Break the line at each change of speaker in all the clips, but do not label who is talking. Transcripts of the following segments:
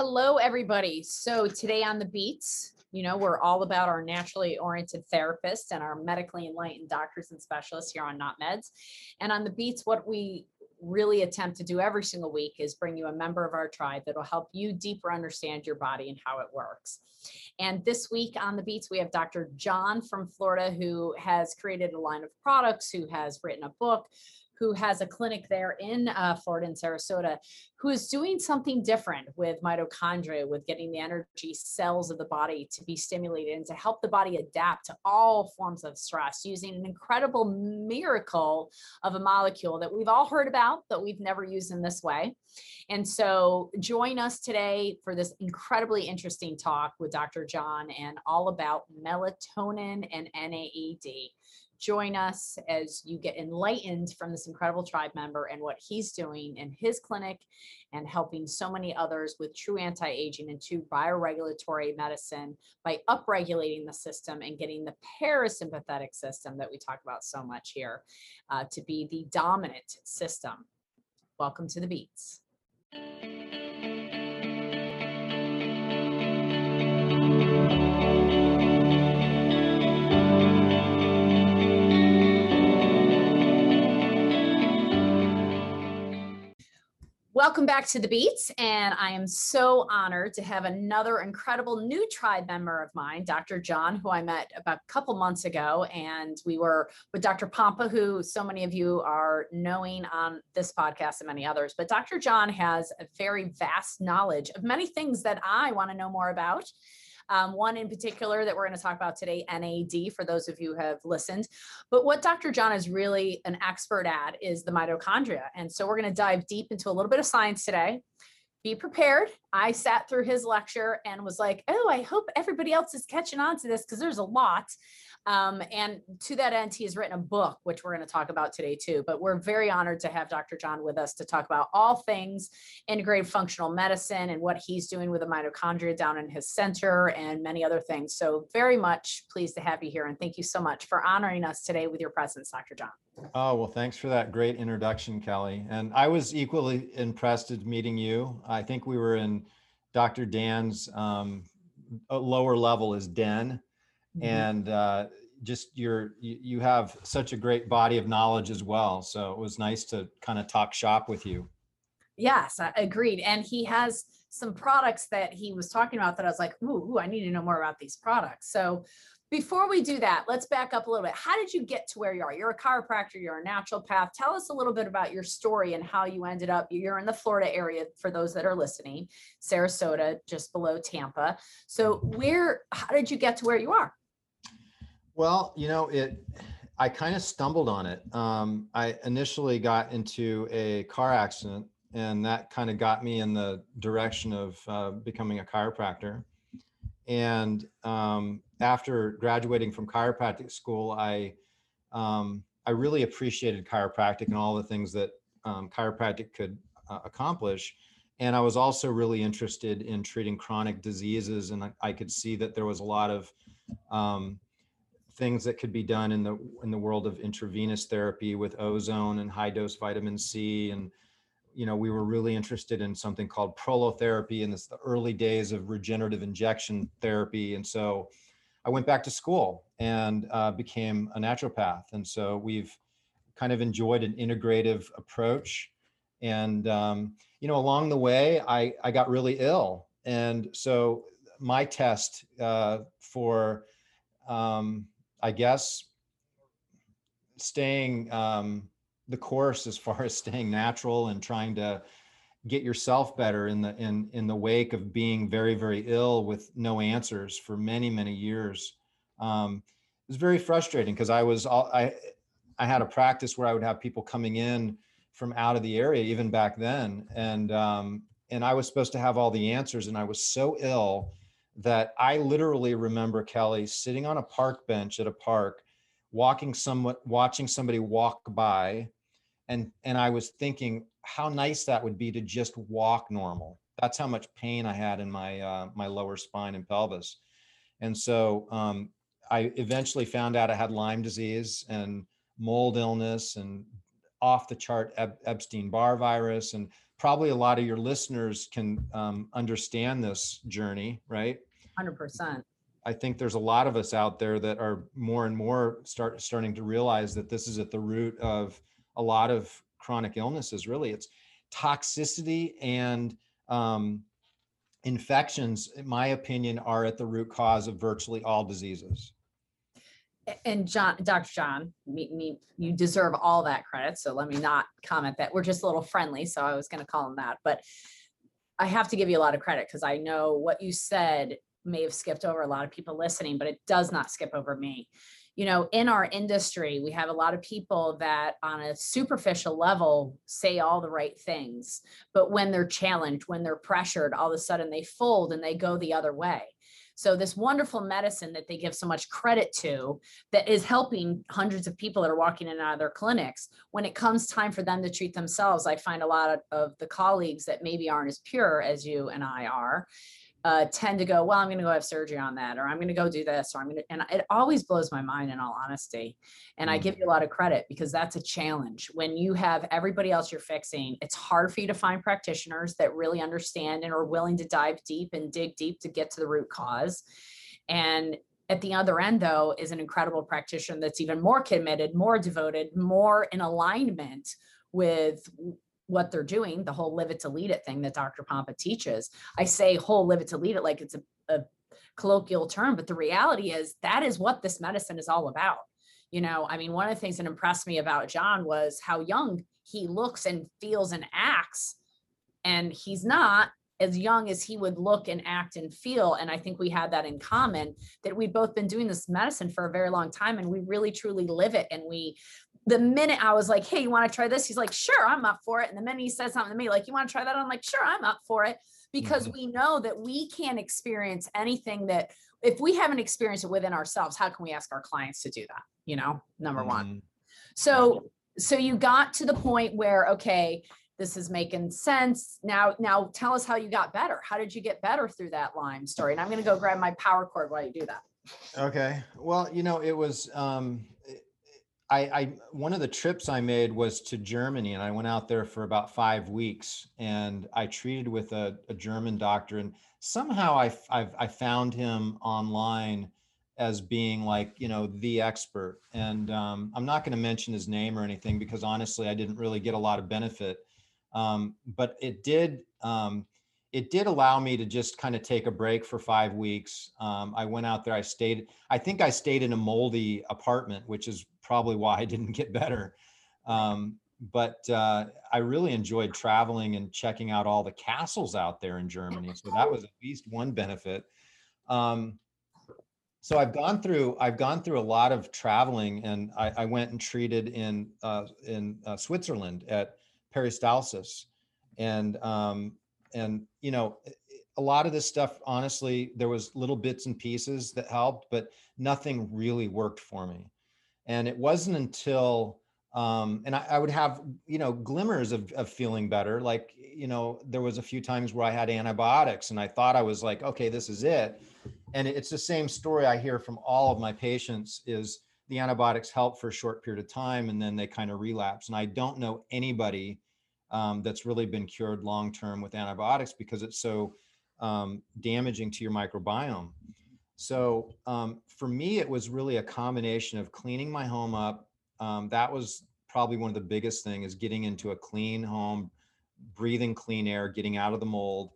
Hello, everybody. So today on the beats, you know, we're all about our naturally oriented therapists and our medically enlightened doctors and specialists here on Not Meds. And on the beats, what we really attempt to do every single week is bring you a member of our tribe that will help you deeper understand your body and how it works. And this week on the beats, we have Dr. John from Florida who has created a line of products, who has written a book, who has a clinic there in uh, Florida and Sarasota, who is doing something different with mitochondria, with getting the energy cells of the body to be stimulated and to help the body adapt to all forms of stress using an incredible miracle of a molecule that we've all heard about, but we've never used in this way. And so join us today for this incredibly interesting talk with Dr. John and all about melatonin and NAD join us as you get enlightened from this incredible tribe member and what he's doing in his clinic and helping so many others with true anti-aging and true bioregulatory medicine by upregulating the system and getting the parasympathetic system that we talk about so much here uh, to be the dominant system. Welcome to the Beats. Welcome back to the Beats. And I am so honored to have another incredible new tribe member of mine, Dr. John, who I met about a couple months ago. And we were with Dr. Pompa, who so many of you are knowing on this podcast and many others. But Dr. John has a very vast knowledge of many things that I want to know more about. Um, one in particular that we're going to talk about today, NAD, for those of you who have listened. But what Dr. John is really an expert at is the mitochondria. And so we're going to dive deep into a little bit of science today. Be prepared. I sat through his lecture and was like, oh, I hope everybody else is catching on to this because there's a lot. Um, and to that end, he has written a book, which we're going to talk about today too. But we're very honored to have Dr. John with us to talk about all things integrated functional medicine and what he's doing with the mitochondria down in his center and many other things. So very much pleased to have you here. And thank you so much for honoring us today with your presence, Dr. John.
Oh, well, thanks for that great introduction, Kelly. And I was equally impressed at meeting you. I think we were in Dr. Dan's um, lower level is Den. Mm-hmm. And uh, just your you, you have such a great body of knowledge as well. So it was nice to kind of talk shop with you.
Yes I agreed. And he has some products that he was talking about that i was like ooh, ooh i need to know more about these products. So before we do that let's back up a little bit. How did you get to where you are? You're a chiropractor you're a naturopath. Tell us a little bit about your story and how you ended up you're in the florida area for those that are listening sarasota just below tampa. So where how did you get to where you are
well, you know, it. I kind of stumbled on it. Um, I initially got into a car accident, and that kind of got me in the direction of uh, becoming a chiropractor. And um, after graduating from chiropractic school, I um, I really appreciated chiropractic and all the things that um, chiropractic could uh, accomplish. And I was also really interested in treating chronic diseases, and I, I could see that there was a lot of um, things that could be done in the in the world of intravenous therapy with ozone and high dose vitamin C. And you know we were really interested in something called prolotherapy and it's the early days of regenerative injection therapy. And so I went back to school and uh, became a naturopath. And so we've kind of enjoyed an integrative approach. And um, you know along the way I I got really ill. And so my test uh, for um, I guess staying um, the course as far as staying natural and trying to get yourself better in the in in the wake of being very very ill with no answers for many many years um, it was very frustrating because I was all I I had a practice where I would have people coming in from out of the area even back then and um, and I was supposed to have all the answers and I was so ill that I literally remember Kelly sitting on a park bench at a park, walking somewhat, watching somebody walk by, and and I was thinking how nice that would be to just walk normal. That's how much pain I had in my uh, my lower spine and pelvis, and so um, I eventually found out I had Lyme disease and mold illness and off the chart Ep- Epstein Barr virus and probably a lot of your listeners can um, understand this journey, right?
Hundred percent.
I think there's a lot of us out there that are more and more start starting to realize that this is at the root of a lot of chronic illnesses. Really, it's toxicity and um, infections, in my opinion, are at the root cause of virtually all diseases.
And John, Dr. John, me, me, you deserve all that credit. So let me not comment that we're just a little friendly. So I was going to call him that, but I have to give you a lot of credit because I know what you said may have skipped over a lot of people listening, but it does not skip over me. You know, in our industry, we have a lot of people that on a superficial level say all the right things, but when they're challenged, when they're pressured, all of a sudden they fold and they go the other way. So this wonderful medicine that they give so much credit to that is helping hundreds of people that are walking in and out of their clinics. When it comes time for them to treat themselves, I find a lot of, of the colleagues that maybe aren't as pure as you and I are. Uh, tend to go, well, I'm going to go have surgery on that, or I'm going to go do this, or I'm going to, and it always blows my mind in all honesty. And I
Mm.
give you a lot of credit because that's a challenge. When you have everybody else you're fixing, it's hard for you to find practitioners that really understand and are willing to dive deep and dig deep to get to the root cause. And at the other end, though, is an incredible practitioner that's even more committed, more devoted, more in alignment with what they're doing, the whole live it to lead it thing that Dr. Pompa teaches. I say whole live it to lead it like it's a, a colloquial term, but the reality is that is what this medicine is all about. You know, I mean, one of the things that impressed me about John was how young he looks and feels and acts. And he's not as young as he would look and act and feel. And I think we had that in common that we've both been doing this medicine for a very long time and we really truly live it. And we, the minute I was like, hey, you want to try this? He's like, sure, I'm up for it. And the minute he said something to me, like, you want to try that? I'm like, sure, I'm up for it. Because
Mhm.
we know that we can't experience anything that, if we haven't experienced it within ourselves, how can we ask our clients to do that? You know, number one.
Mhm.
So, so you got to the point where, okay, this is making sense. Now, now tell us how you got better. How did you get better through that Lyme story? And I'm going to go grab my power cord while you do that.
Okay. Well, you know, it was um I I one of the trips I made was to Germany and I went out there for about 5 weeks and I treated with a, a German doctor and somehow I I've, I found him online as being like, you know, the expert. And um, I'm not going to mention his name or anything because honestly, I didn't really get a lot of benefit. Um, but it did um, it did allow me to just kind of take a break for five weeks. Um, I went out there, I stayed, I think I stayed in a moldy apartment, which is probably why I didn't get better. Um, but uh, I really enjoyed traveling and checking out all the castles out there in Germany. So that was at least one benefit. Um, so I've gone through, I've gone through a lot of traveling and I, I went and treated in, uh, in uh, Switzerland at Paracelsus. And, um, and, you know, a lot of this stuff, honestly, there was little bits and pieces that helped, but nothing really worked for me. And it wasn't until, um, and I, I would have, you know, glimmers of, of feeling better. Like, you know, there was a few times where I had antibiotics and I thought I was like, okay, this is it. And it's the same story I hear from all of my patients is the antibiotics help for a short period of time and then they kind of relapse. And I don't know anybody um, that's really been cured long term with antibiotics because it's so um, damaging to your microbiome. So um, for me, it was really a combination of cleaning my home up. Um, that was probably one of the biggest thing is getting into a clean home, breathing clean air, getting out of the mold.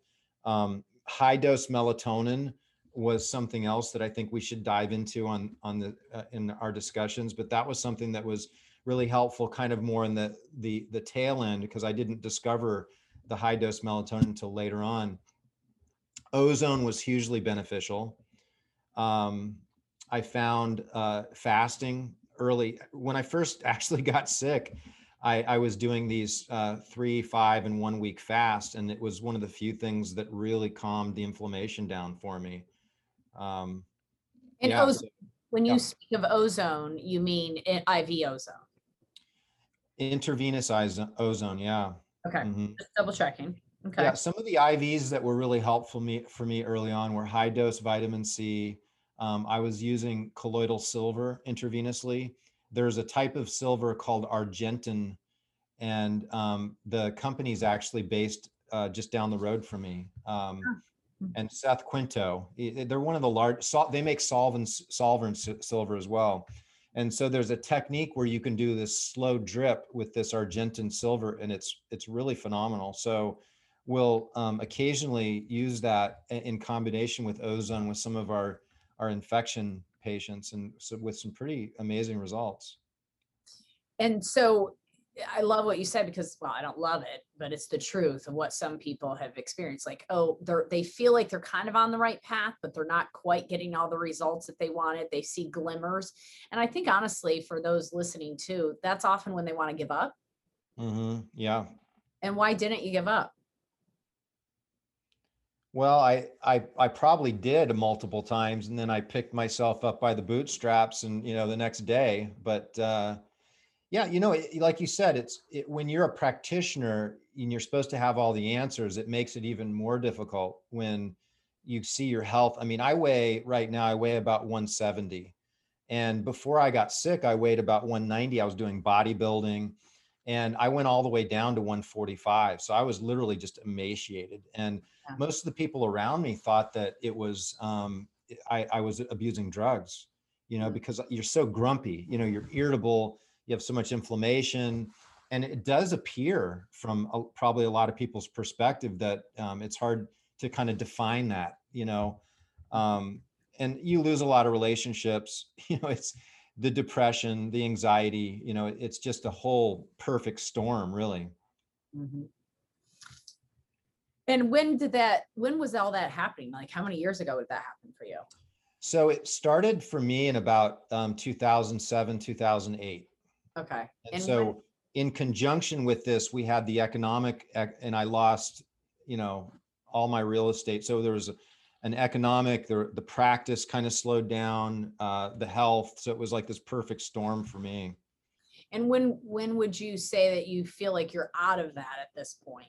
Um, high dose melatonin was something else that I think we should dive into on on the uh, in our discussions. But that was something that was really helpful, kind of more in the the the tail end because I didn't discover the high dose melatonin until later on. Ozone was hugely beneficial. Um, I found uh, fasting early when I first actually got sick. I, I was doing these uh, three, five, and one week fast, and it was one of the few things that really calmed the inflammation down for me. Um,
And
yeah,
ozone, when you
yeah.
speak of ozone, you mean IV ozone.
intravenous ozone, yeah.
Okay,
Mhm.
just double checking. Okay,
Yeah, some of the IVs that were really helpful me for me early on were high dose vitamin C. Um, I was using colloidal silver intravenously. There's a type of silver called Argentyn, and um, the company's actually based uh, just down the road from me. Um,
Hmm.
and Seth Quinto, they're one of the large. They make solvent, Sovereign Silver as well. And so there's a technique where you can do this slow drip with this Argentyn silver, and it's it's really phenomenal. So we'll um, occasionally use that in combination with ozone with some of our our infection patients, and so with some pretty amazing results.
And so I love what you said because, well, I don't love it, but it's the truth of what some people have experienced. Like, oh, they're they feel like they're kind of on the right path, but they're not quite getting all the results that they wanted. They see glimmers. And I think honestly, for those listening too, that's often when they want to give up.
Mm-hmm. Yeah.
And why didn't you give up?
Well, I, I I probably did multiple times, and then I picked myself up by the bootstraps, and you know the next day. But uh, yeah, you know, it, like you said, it's it, when you're a practitioner and you're supposed to have all the answers, it makes it even more difficult when you see your health. I mean, I weigh right now, I weigh about 170, and before I got sick, I weighed about 190. I was doing bodybuilding, and I went all the way down to 145. So I was literally just emaciated and
Yeah.
most of the people around me thought that it was um, I, I was abusing drugs you know
Mm.
because you're so grumpy you know you're irritable you have so much inflammation and it does appear from a, probably a lot of people's perspective that um, it's hard to kind of define that you know um, and you lose a lot of relationships you know it's the depression the anxiety you know it's just a whole perfect storm really
Mhm. And when did that, when was all that happening? Like, how many years ago did that happen for you?
So it started for me in about um, 2007, 2008.
Okay.
And
And
so
when-
in conjunction with this, we had the economic, and I lost, you know, all my real estate. So there was a- an economic, the, the practice kind of slowed down, uh, the health. So it was like this perfect storm for me.
And when, when would you say that you feel like you're out of that at this point?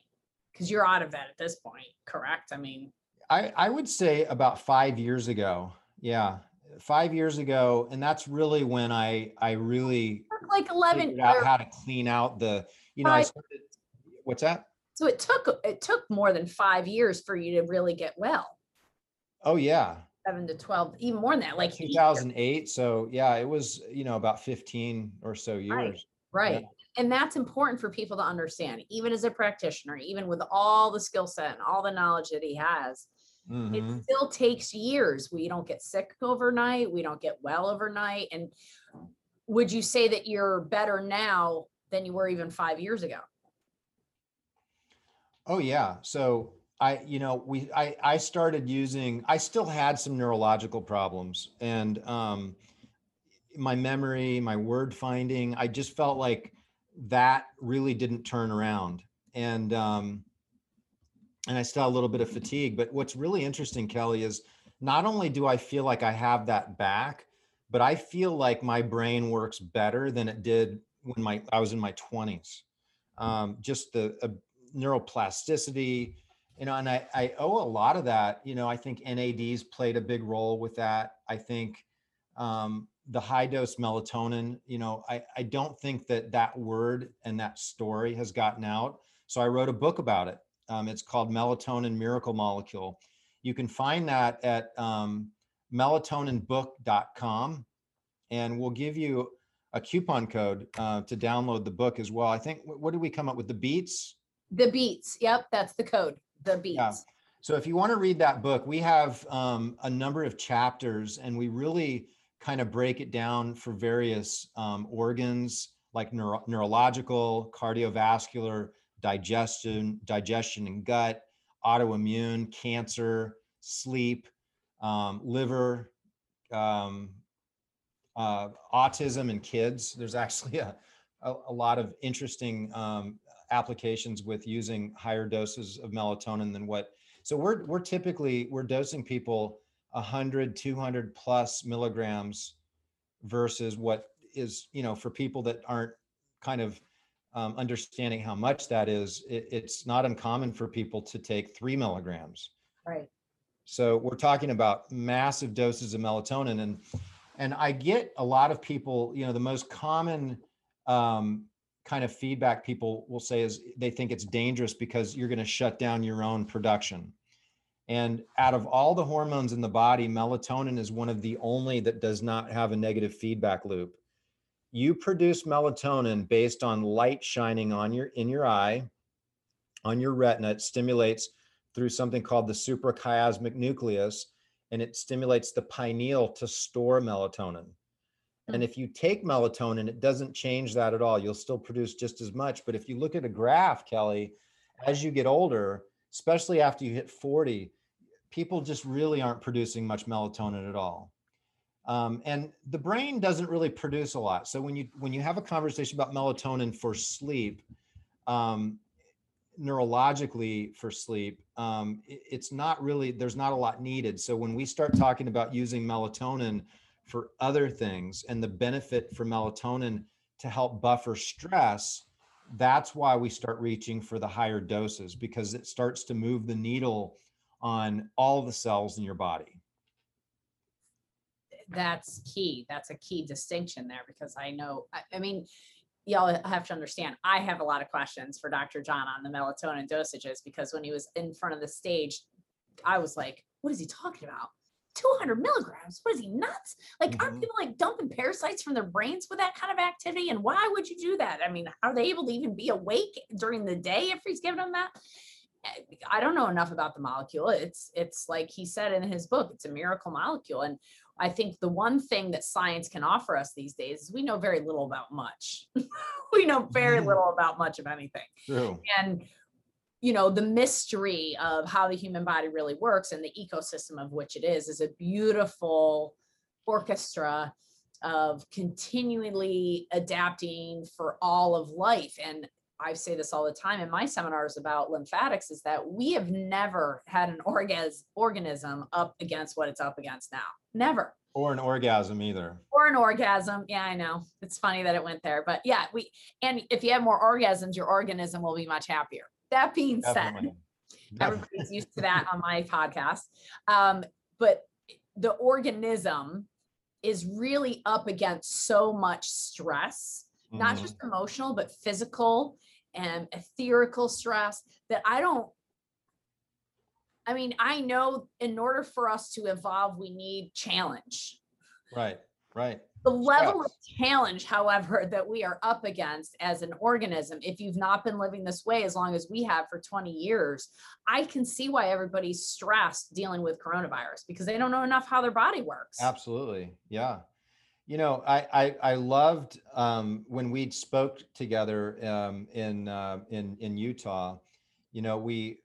Because you're out of that at this point, correct? I mean,
I, I would say about five years ago. Yeah. Five years ago. And that's really when I, I really
like 11,
figured out how to clean out the, you know, I started, what's that?
so it took, it took more than five years for you to really get well,
Oh, yeah.
seven to 12, even more than that, like.
2008. So yeah, it was, you know, about 15 or so years.
Right. And that's important for people to understand, even as a practitioner, even with all the skill set and all the knowledge that he has.
Mhm.
it still takes years. We don't get sick overnight. We don't get well overnight. And would you say that you're better now than you were even five years ago?
Oh yeah. So I, you know, we, I, I started using, I still had some neurological problems and, um, my memory, my word finding, I just felt like that really didn't turn around. And, um, and I still a little bit of fatigue, but what's really interesting, Kelly, is not only do I feel like I have that back, but I feel like my brain works better than it did when my, I was in my twenties. Um, just the uh, neuroplasticity, you know, and I, I owe a lot of that. You know, I think NADs played a big role with that. I think um, the high dose melatonin, you know, I, I don't think that that word and that story has gotten out. So I wrote a book about it. Um, it's called Melatonin Miracle Molecule. You can find that at um, melatoninbook.com. And we'll give you a coupon code uh, to download the book as well. I think, what did we come up with? The beats?
The beats. Yep, that's the code. The beats.
So if you want to read that book, we have um, a number of chapters and we really kind of break it down for various um, organs like neuro- neurological, cardiovascular, digestion, digestion and gut, autoimmune, cancer, sleep, um, liver, um, uh, autism and kids. There's actually a, a, a lot of interesting um, applications with using higher doses of melatonin than what so we're we're typically we're dosing people 100 200 plus milligrams versus what is you know for people that aren't kind of um, understanding how much that is it, it's not uncommon for people to take three milligrams
Right.
so we're talking about massive doses of melatonin and and I get a lot of people, you know, the most common um, kind of feedback people will say is they think it's dangerous because you're going to shut down your own production. And out of all the hormones in the body, melatonin is one of the only that does not have a negative feedback loop. You produce melatonin based on light shining on your in your eye, on your retina. It stimulates through something called the suprachiasmatic nucleus, and it stimulates the pineal to store melatonin. And
Hmm.
if you take melatonin, it doesn't change that at all. You'll still produce just as much. But if you look at a graph, Kelly, as you get older, especially after you hit 40, people just really aren't producing much melatonin at all. Um, and the brain doesn't really produce a lot. So when you when you have a conversation about melatonin for sleep, um, neurologically for sleep, um, i- it's not really there's not a lot needed. So when we start talking about using melatonin for other things and the benefit for melatonin to help buffer stress, that's why we start reaching for the higher doses because it starts to move the needle on all the cells in your body.
that's key. That's a key distinction there because I know, I, mean, y'all have to understand, I have a lot of questions for Dr. John on the melatonin dosages because when he was in front of the stage, I was like, what is he talking about? 200 milligrams. What is he nuts? Like, aren't
Mhm.
people like dumping parasites from their brains with that kind of activity? And why would you do that? I mean, are they able to even be awake during the day if he's giving them that? I don't know enough about the molecule. It's it's like he said in his book, it's a miracle molecule. And I think the one thing that science can offer us these days is we know very little about much. we know very
Mhm.
little about much of anything.
True.
And you know, the mystery of how the human body really works and the ecosystem of which it is is a beautiful orchestra of continually adapting for all of life. And I say this all the time in my seminars about lymphatics is that we have never had an orgas- organism up against what it's up against now. Never.
Or an orgasm either.
Or an orgasm. Yeah, I know. It's funny that it went there. But yeah, we and if you have more orgasms, your organism will be much happier. That being said,
Definitely.
Everybody's used to that on my podcast. Um, but the organism is really up against so much stress, not
Mhm.
just emotional, but physical and etherical stress that I don't. I mean, I know in order for us to evolve, we need challenge.
Right. Right.
The level of challenge, however, that we are up against as an organism, if you've not been living this way as long as we have for 20 years, I can see why everybody's stressed dealing with coronavirus because they don't know enough how their body works.
Absolutely. Yeah. You know, I I, I loved um, when we spoke together um, in uh, in in Utah. You know, we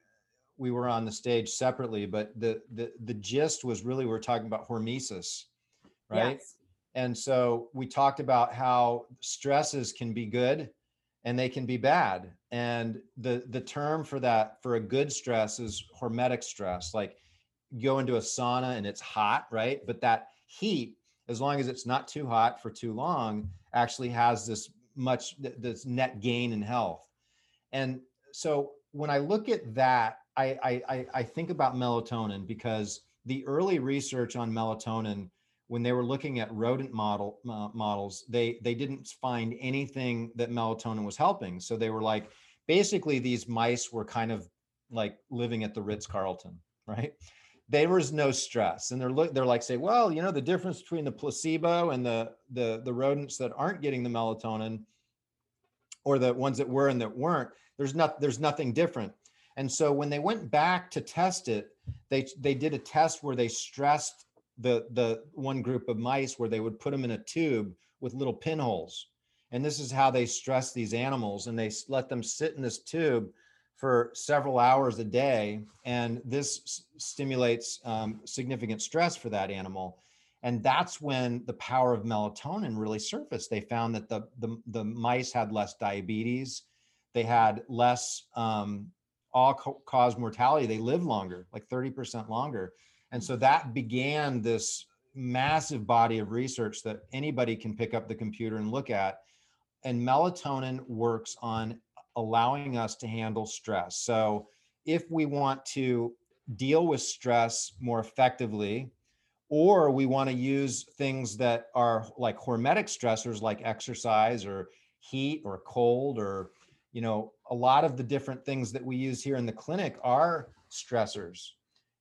we were on the stage separately, but the the the gist was really we are talking about hormesis, right?
Yes.
And so we talked about how stresses can be good and they can be bad. And the the term for that for a good stress is hormetic stress. Like go into a sauna and it's hot, right? But that heat, as long as it's not too hot for too long, actually has this much this net gain in health. And so when I look at that, I I, I, think about melatonin because the early research on melatonin when they were looking at rodent model uh, models, they they didn't find anything that melatonin was helping. So they were like, basically, these mice were kind of like living at the Ritz Carlton, right? There was no stress, and they're look they're like say, well, you know, the difference between the placebo and the the the rodents that aren't getting the melatonin, or the ones that were and that weren't, there's not there's nothing different. And so when they went back to test it, they they did a test where they stressed the the one group of mice where they would put them in a tube with little pinholes. And this is how they stress these animals and they let them sit in this tube for several hours a day. And this s- stimulates um, significant stress for that animal. And that's when the power of melatonin really surfaced. They found that the the, the mice had less diabetes. They had less um, all cause mortality. They lived longer like 30% longer and so that began this massive body of research that anybody can pick up the computer and look at. And melatonin works on allowing us to handle stress. So if we want to deal with stress more effectively, or we want to use things that are like hormetic stressors like exercise or heat or cold or you know a lot of the different things that we use here in the clinic are stressors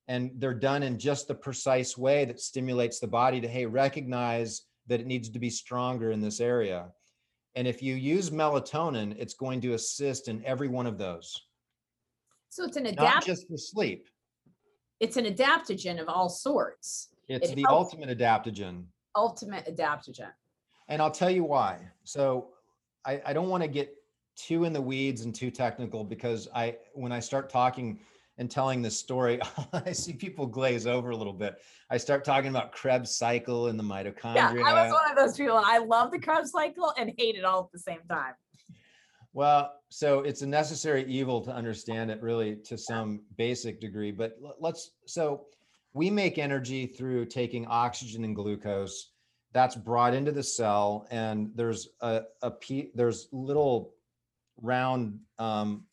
and they're done in just the precise way that stimulates the body to hey recognize that it needs to be stronger in this area. And if you use melatonin it's going to assist in every one of those.
So it's an
not
adapt,
just for sleep.
it's an adaptogen of all sorts,
it's
It
the
helps-
ultimate adaptogen.
Ultimate adaptogen.
And I'll tell you why. So I, I don't want to get too in the weeds and too technical because I when I start talking and telling this story, I see people glaze over a little bit. I start talking about Krebs cycle and the mitochondria. Yeah.
I was one of those people. I love the Krebs cycle and hate it all at the same time.
Well, so it's a necessary evil to understand it really to some basic degree. But let's so we make energy through taking oxygen and glucose. That's brought into the cell, and there's a, a there's little round um,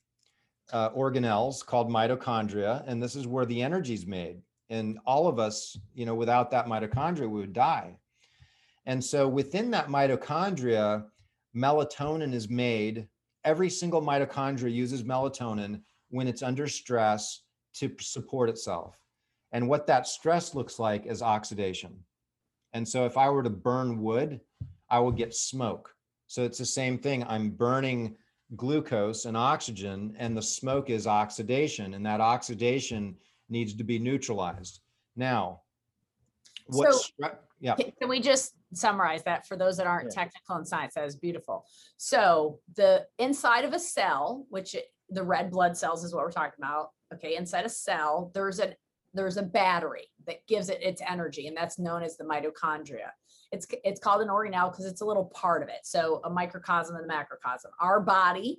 uh, organelles called mitochondria, and this is where the energy is made. And all of us, you know, without that mitochondria, we would die. And so within that mitochondria, melatonin is made. Every single mitochondria uses melatonin when it's under stress to support itself. And what that stress looks like is oxidation. And so if I were to burn wood, I would get smoke. So it's the same thing. I'm burning glucose and oxygen, and the smoke is oxidation, and that oxidation needs to be neutralized. Now, what?
So-
stre- yeah.
Can can we just summarize that for those that aren't
Yeah.
technical in science? That is beautiful. So the inside of a cell, which it- the red blood cells is what we're talking about. Okay, inside a cell, there's an there's a battery that gives it its energy, and that's known as the mitochondria. It's it's called an organelle because it's a little part of it. So a microcosm and a macrocosm. Our body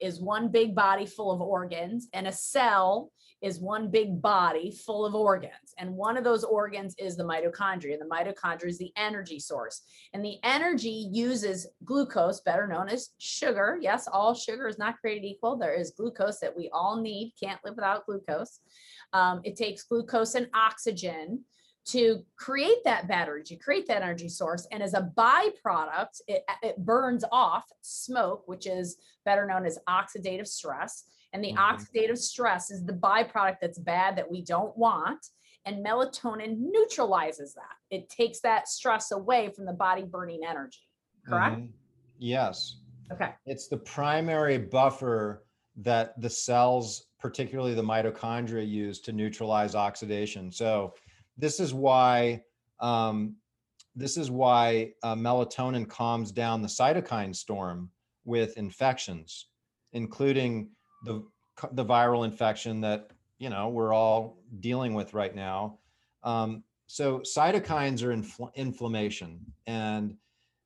is one big body full of organs, and a cell is one big body full of organs. And one of those organs is the mitochondria. And the mitochondria is the energy source. And the energy uses glucose, better known as sugar. Yes, all sugar is not created equal. There is glucose that we all need, can't live without glucose. Um, it takes glucose and oxygen to create that battery, to create that energy source. And as a byproduct, it, it burns off smoke, which is better known as oxidative stress. And the
Mhm.
oxidative stress is the byproduct that's bad that we don't want. And melatonin neutralizes that. It takes that stress away from the body burning energy. Correct?
Mhm. Yes.
Okay.
It's the primary buffer that the cells, particularly the mitochondria, use to neutralize oxidation. So this is why um, this is why uh, melatonin calms down the cytokine storm with infections, including the the viral infection that you know we're all dealing with right now. Um, so cytokines are infl- inflammation, and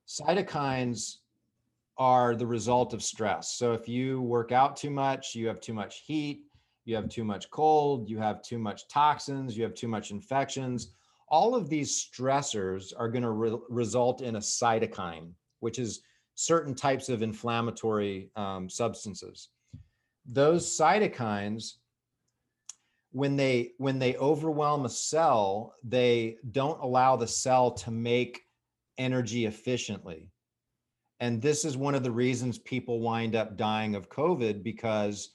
cytokines are the result of stress. So if you work out too much, you have too much heat, you have too much cold, you have too much toxins, you have too much infections. All of these stressors are going to re- result in a cytokine, which is certain types of inflammatory um, substances. Those cytokines, when they when they overwhelm a cell, they don't allow the cell to make energy efficiently. And this is one of the reasons people wind up dying of COVID because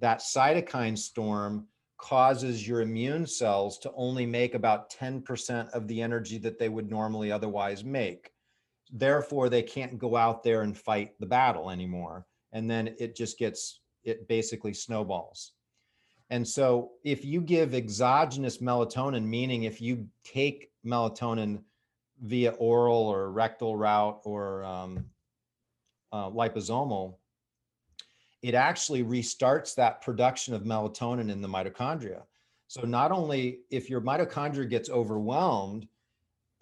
that cytokine storm causes your immune cells to only make about 10% of the energy that they would normally otherwise make. Therefore, they can't go out there and fight the battle anymore. And then it just gets, it basically snowballs. And so, if you give exogenous melatonin, meaning if you take melatonin via oral or rectal route or um, uh, liposomal, it actually restarts that production of melatonin in the mitochondria. So not only if your mitochondria gets overwhelmed,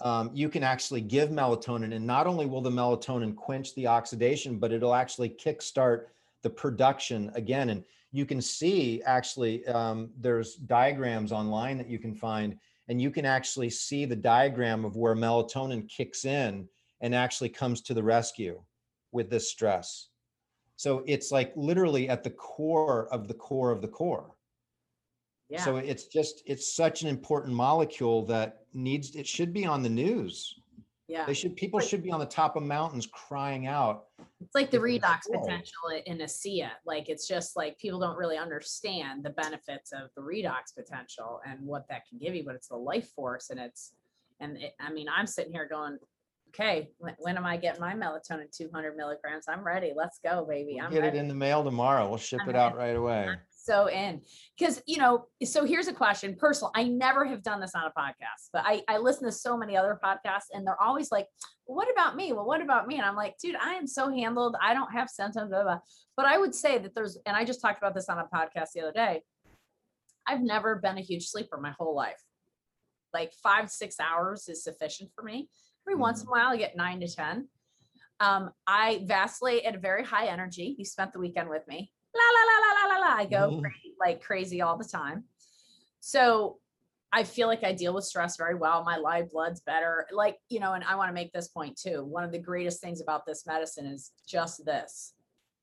um, you can actually give melatonin, and not only will the melatonin quench the oxidation, but it'll actually kickstart the production again. And you can see actually um, there's diagrams online that you can find, and you can actually see the diagram of where melatonin kicks in and actually comes to the rescue with this stress. So it's like literally at the core of the core of the core.
Yeah.
So it's just it's such an important molecule that needs it should be on the news.
Yeah.
They should, people should be on the top of mountains crying out.
It's like the redox potential in ASEA. Like it's just like people don't really understand the benefits of the redox potential and what that can give you, but it's the life force and it's, and it, I mean, I'm sitting here going, okay, when, when am I getting my melatonin 200 milligrams? I'm ready. Let's go, baby.
We'll
I'm
Get it in the mail tomorrow. We'll ship
I'm
it out right away.
so in because you know so here's a question personal i never have done this on a podcast but I, I listen to so many other podcasts and they're always like what about me well what about me and i'm like dude i am so handled i don't have symptoms blah, blah. but i would say that there's and i just talked about this on a podcast the other day i've never been a huge sleeper my whole life like five six hours is sufficient for me every once in a while i get nine to ten um, i vacillate at a very high energy you spent the weekend with me la la la la la la la. I go
Mhm.
cra- like crazy all the time. So I feel like I deal with stress very well. My live blood's better. Like, you know, and I want to make this point too. One of the greatest things about this medicine is just this.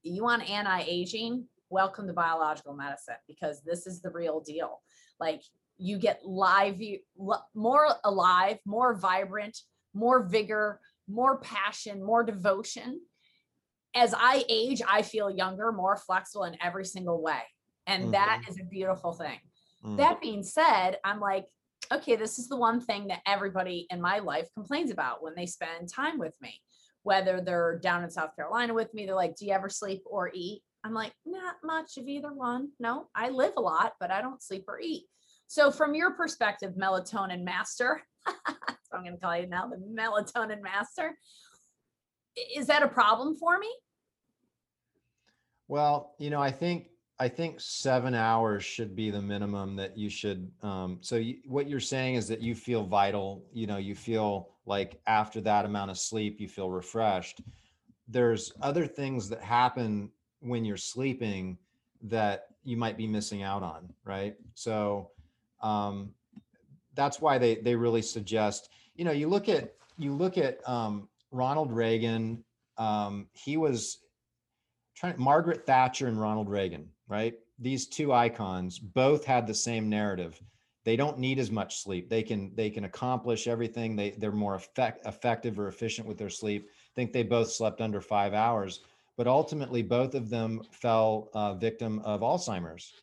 You want anti-aging? Welcome to biological medicine because this is the real deal. Like you get live, more alive, more vibrant, more vigor, more passion, more devotion as I age, I feel younger, more flexible in every single way. And that is a beautiful thing.
Mm.
That being said, I'm like, okay, this is the one thing that everybody in my life complains about when they spend time with me. Whether they're down in South Carolina with me, they're like, do you ever sleep or eat? I'm like, not much of either one. No, I live a lot, but I don't sleep or eat. So, from your perspective, melatonin master, I'm going to call you now, the melatonin master, is that a problem for me?
Well, you know, I think I think seven hours should be the minimum that you should. Um, so you, what you're saying is that you feel vital. You know, you feel like after that amount of sleep, you feel refreshed. There's other things that happen when you're sleeping that you might be missing out on, right? So um, that's why they they really suggest. You know, you look at you look at um, Ronald Reagan. Um, he was trying Margaret Thatcher and Ronald Reagan, right? These two icons both had the same narrative. They don't need as much sleep. They can they can accomplish everything. They they're more effect, effective or efficient with their sleep. I think they both slept under five hours, but ultimately both of them fell uh, victim of Alzheimer's.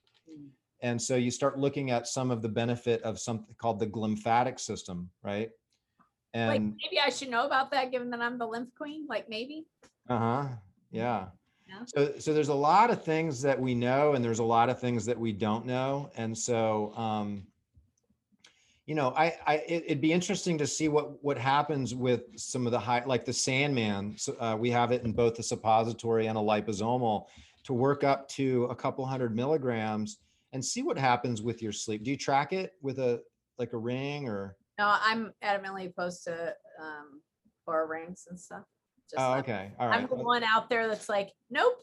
And so you start looking at some of the benefit of something called the glymphatic system, right?
like
And
maybe I should know about that given that I'm the lymph queen. Like maybe.
uh-huh. Yeah.
Yeah.
So so there's a lot of things that we know and there's a lot of things that we don't know. And so um you know, I, I, it, it'd be interesting to see what, what happens with some of the high, like the Sandman. So, uh, we have it in both the suppository and a liposomal to work up to a couple hundred milligrams and see what happens with your sleep. Do you track it with a, like a ring or?
No, I'm adamantly opposed to um Oura rings and stuff. Just
Oh,
like-
okay. All
I'm the one out there that's like, nope,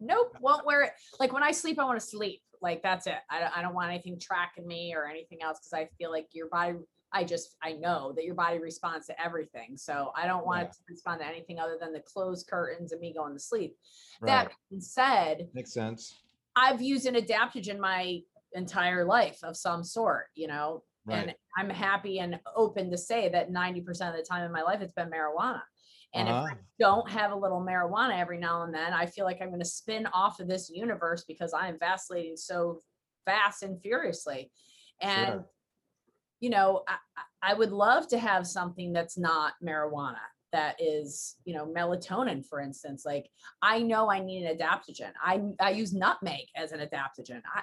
nope, won't wear it. Like when I sleep, I want to sleep. Like that's it. I don't, I don't want anything tracking me or anything else because I feel like your body. I just I know that your body responds to everything, so I don't want
Yeah.
it to respond to anything other than the closed curtains and me going to sleep.
Right.
That being said,
Makes sense.
I've used an adaptogen my entire life of some sort, you know, and I'm happy and open to say that 90% of the time in my life it's been marijuana. And if I
Uh-huh.
don't have a little marijuana every now and then, I feel like I'm going to spin off of this universe because I am vacillating so fast and furiously. And,
Sure.
you know, I, I- I would love to have something that's not marijuana that is, you know, melatonin, for instance. Like I know I need an adaptogen. I, I use nutmeg as an adaptogen. I,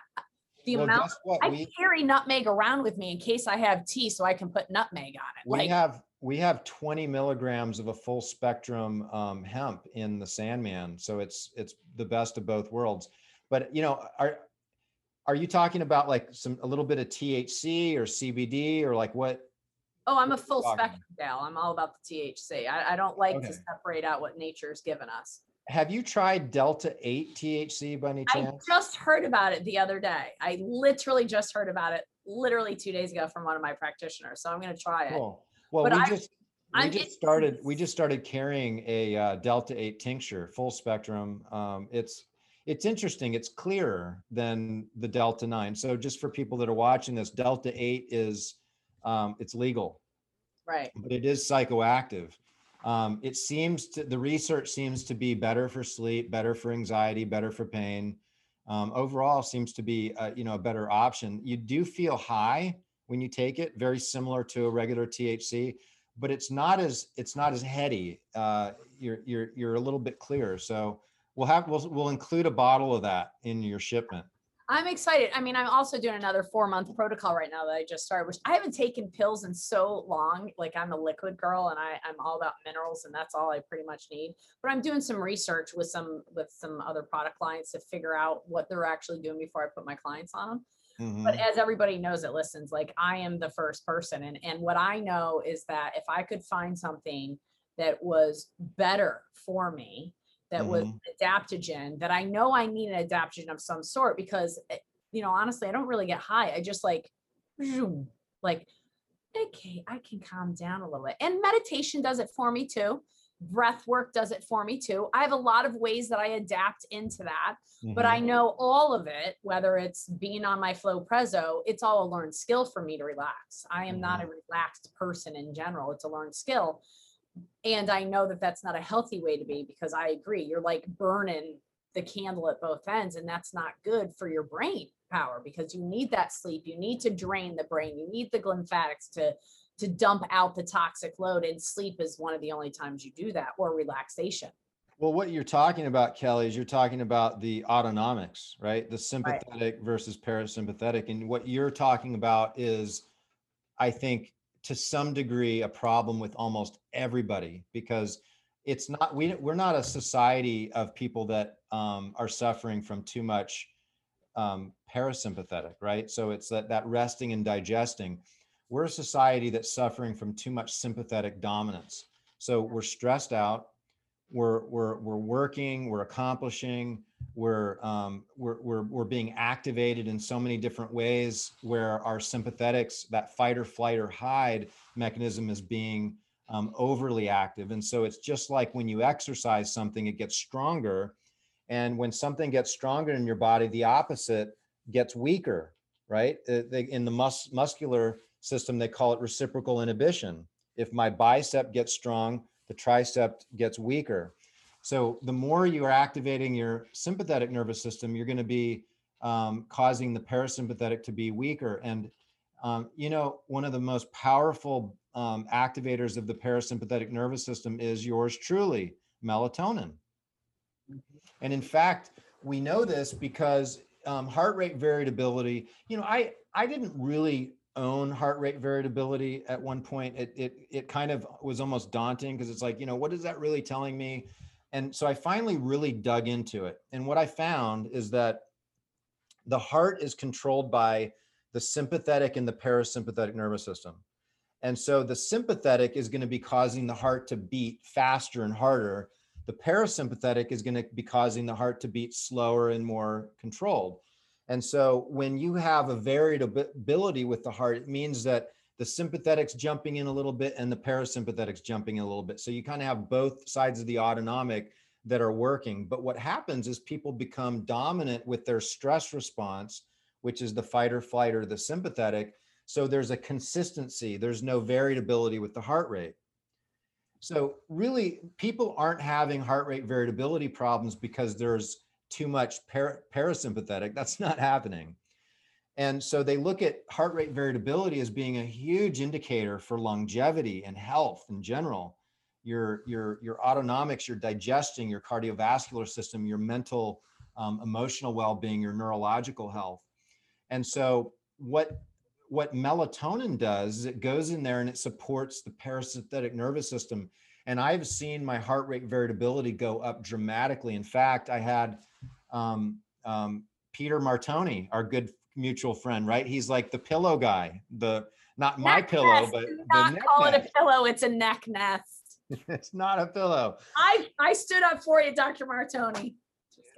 the
Well,
amount
what?
I
We-
carry nutmeg around with me in case I have tea so I can put nutmeg on it.
We
Like,
have we have 20 milligrams of a full spectrum um, hemp in the Sandman, so it's it's the best of both worlds. But you know, are are you talking about like some a little bit of THC or CBD or like what?
Oh, I'm a
what are you
full
talking
spectrum gal. I'm all about the THC. I, I don't like
Okay.
to separate out what nature's given us.
Have you tried Delta 8 THC by any chance?
I just heard about it the other day. I literally just heard about it literally two days ago from one of my practitioners. So I'm going to try it.
Cool. Well,
But
we
I-
just we
I'm
just started we just started carrying a uh, Delta 8 tincture, full spectrum. Um, it's it's interesting. It's clearer than the Delta 9. So just for people that are watching this, Delta 8 is um, it's legal.
Right.
but it is psychoactive. Um, it seems to, the research seems to be better for sleep, better for anxiety, better for pain. Um, overall seems to be, a, you know, a better option. You do feel high when you take it, very similar to a regular THC, but it's not as, it's not as heady. Uh, you're, you're, you're a little bit clearer. So we'll have, we'll, we'll include a bottle of that in your shipment.
I'm excited. I mean, I'm also doing another four month protocol right now that I just started, which I haven't taken pills in so long. Like I'm a liquid girl and I, I'm all about minerals and that's all I pretty much need. But I'm doing some research with some with some other product clients to figure out what they're actually doing before I put my clients on them.
Mhm.
But as everybody knows that listens, like I am the first person. And and what I know is that if I could find something that was better for me, that was
Mhm.
adaptogen that I know I need an adaptogen of some sort because eh, you know honestly I don't really get high. I just like like okay I can calm down a little bit. And meditation does it for me too. Breath work does it for me too. I have a lot of ways that I adapt into that but
Mhm.
I know all of it whether it's being on my flow presso it's all a learned skill for me to relax. I am not a relaxed person in general. It's a learned skill and I know that that's not a healthy way to be because I agree. You're like burning the candle at both ends, and that's not good for your brain power because you need that sleep. You need to drain the brain. You need the lymphatics to to dump out the toxic load, and sleep is one of the only times you do that, or relaxation.
Well, what you're talking about, Kelly, is you're talking about the autonomics, right? The sympathetic versus parasympathetic. And what you're talking about is, I think, to some degree, a problem with almost everybody because it's not we we're not a society of people that um, are suffering from too much um, parasympathetic, right? So it's that that resting and digesting. We're a society that's suffering from too much sympathetic dominance. So we're stressed out we're we're we're working we're accomplishing we're um we're we're, we're being activated in so many different ways where our sympathetics that fight or flight or hide mechanism is being um, overly active. And so it's just like when you exercise something it gets stronger. And when something gets stronger in your body the opposite gets weaker right? Uh, in the mus- muscular system they call it reciprocal inhibition. If my bicep gets strong the tricep gets weaker. So the more you are activating your sympathetic nervous system, you're going to be um, causing the parasympathetic to be weaker. And um, you know, one of the most powerful um, activators of the parasympathetic nervous system is yours truly, melatonin. And in fact, we know this because um, heart rate variability. You know, I I didn't really own heart rate variability at one point. It it it kind of was almost daunting because it's like, you know, what is that really telling me? And so I finally really dug into it. And what I found is that the heart is controlled by the sympathetic and the parasympathetic nervous system. And so the sympathetic is going to be causing the heart to beat faster and harder. The parasympathetic is going to be causing the heart to beat slower and more controlled. And so when you have a variability with the heart, it means that the sympathetics jumping in a little bit and the parasympathetics jumping in a little bit. So you kind of have both sides of the autonomic that are working. But what happens is people become dominant with their stress response, which is the fight or flight or the sympathetic. So there's a consistency, there's no variability with the heart rate. So really, people aren't having heart rate variability problems because there's too much para- parasympathetic. That's not happening. And so they look at heart rate variability as being a huge indicator for longevity and health in general. Your, your, your autonomics, your digesting, your cardiovascular system, your mental, um, emotional well-being, your neurological health. And so what, what melatonin does is it goes in there and it supports the parasympathetic nervous system. And I've seen my heart rate variability go up dramatically. In fact, I had um, um, Peter Martone, our good mutual friend, right? He's like the pillow guy, the not my pillow,
nest,
but
do
the
not
neck
call it a pillow. It's a neck nest.
it's not a pillow.
I I stood up for you, Dr. Martone.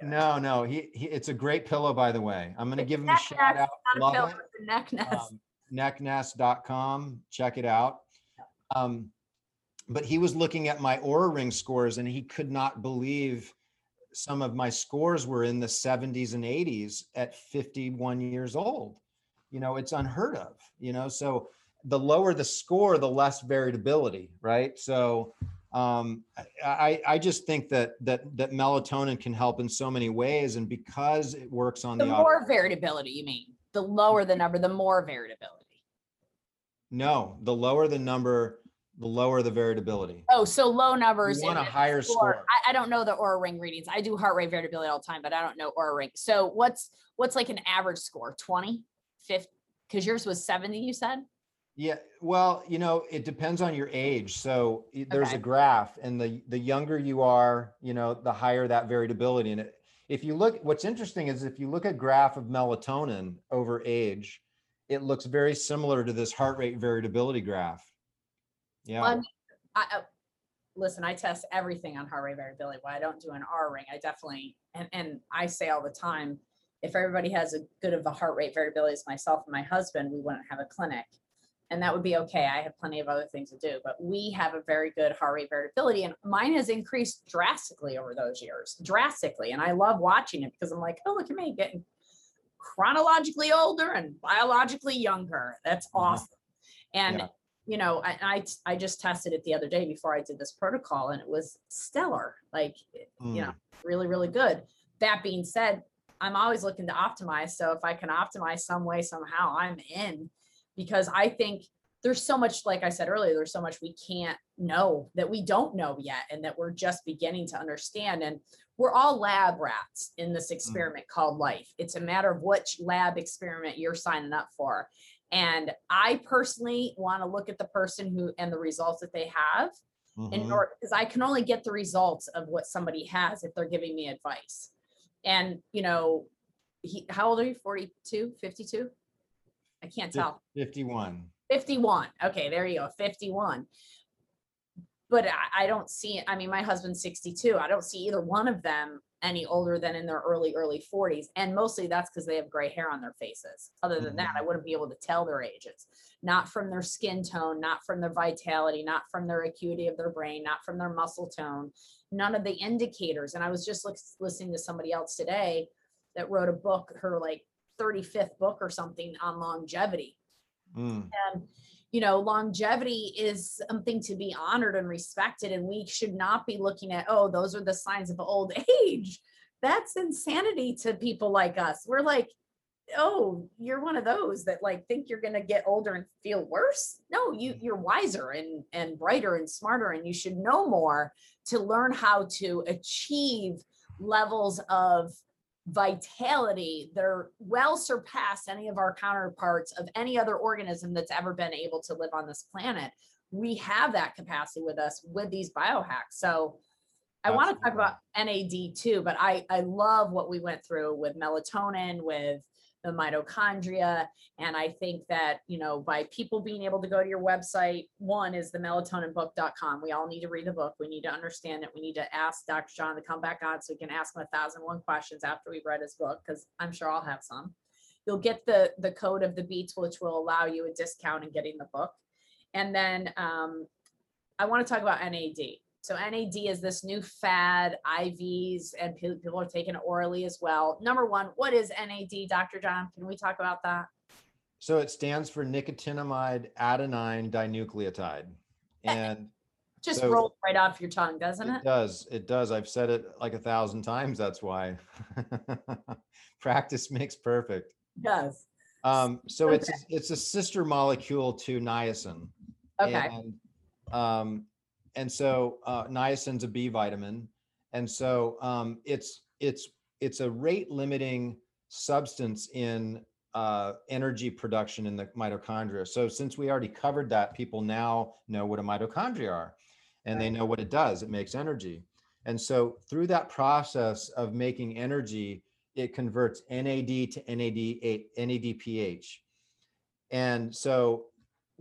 No, no, he, he it's a great pillow, by the way. I'm gonna
It's
give him a shout
nest,
out.
Not a pillow.
it.
It's a neck nest.
um, necknest.com. Check it out. Um, but he was looking at my Oura Ring scores and he could not believe some of my scores were in the 70s and 80s at 51 years old. You know, it's unheard of, you know. So the lower the score, the less variability, right? So um, I, I, just think that that that melatonin can help in so many ways, and because it works on
The
the,
more variability, you mean? The lower the number, the more variability.
no, the lower the number, the lower the variability.
Oh, so low numbers.
You want a higher score.
I, I don't know the Oura ring readings. I do heart rate variability all the time, but I don't know Oura ring. So what's, what's like an average score? 20, 50? Because yours was 70, you said?
Yeah, well, you know, it depends on your age. So y- there's
Okay.
a graph and the, the younger you are, you know, the higher that variability. And it, if you look, what's interesting is if you look at graph of melatonin over age, it looks very similar to this heart rate variability graph. Yeah,
Well, I, I, listen, I test everything on heart rate variability. Why I don't do an R ring, I definitely, and, and I say all the time, if everybody has a good of a heart rate variability as myself and my husband, we wouldn't have a clinic. And that would be okay. I have plenty of other things to do, but we have a very good heart rate variability and mine has increased drastically over those years, drastically. And I love watching it because I'm like, oh, look at me getting chronologically older and biologically younger. That's
Mhm.
awesome. And
Yeah.
You know, I, I I just tested it the other day before I did this protocol, and it was stellar. Like,
Mm.
you know, really, really good. That being said, I'm always looking to optimize. So if I can optimize some way, somehow, I'm in because I think there's so much, like I said earlier, there's so much we can't know that we don't know yet, and that we're just beginning to understand. And we're all lab rats in this experiment called life. It's a matter of which lab experiment you're signing up for. And I personally want to look at the person who and the results that they have in
Mhm.
order because I can only get the results of what somebody has if they're giving me advice. And you know, he how old are you? 42, 52? I can't tell.
51.
51. Okay, there you go. 51. But I, I don't see, I mean, my husband's 62. I don't see either one of them any older than in their early, early 40s. And mostly that's because they have gray hair on their faces. Other than that, I wouldn't be able to tell their ages. Not from their skin tone, not from their vitality, not from their acuity of their brain, not from their muscle tone, none of the indicators. And I was just listening to somebody else today that wrote a book, her like 35th book or something on longevity
Mm.
and you know longevity is something to be honored and respected and we should not be looking at oh those are the signs of old age. That's insanity to people like us. We're like oh you're one of those that like think you're going to get older and feel worse? No you mm. you're wiser and and brighter and smarter and you should know more to learn how to achieve levels of vitality that are well surpassed any of our counterparts of any other organism that's ever been able to live on this planet. We have that capacity with us with these biohacks. So I want to talk about NAD too, but I, I love what we went through with melatonin, with the mitochondria. And I think that, you know, by people being able to go to your website, one is the melatoninbook.com. We all need to read the book. We need to understand it. We need to ask Dr. John to come back on so we can ask him a thousand one questions after we've read his book, because I'm sure I'll have some. You'll get the the code of the beats, which will allow you a discount in getting the book. And then um, I want to talk about NAD. So NAD is this new fad, IVs, and people are taking it orally as well. Number one, what is NAD, Dr. John? Can we talk about that?
So it stands for nicotinamide adenine dinucleotide. And
Just
So-
rolls right off your tongue, doesn't
It
it?
does. It does. I've said it like a thousand times. That's why. Practice makes perfect.
Does.
Um, so
Okay.
it's it's a sister molecule to niacin.
Okay.
And, um, and so uh, niacin's a B vitamin, and so um, it's it's it's a rate limiting substance in uh, energy production in the mitochondria. So since we already covered that, people now know what a mitochondria are, and they know what it does. It makes energy, and so through that process of making energy, it converts NAD to NAD NADPH. And so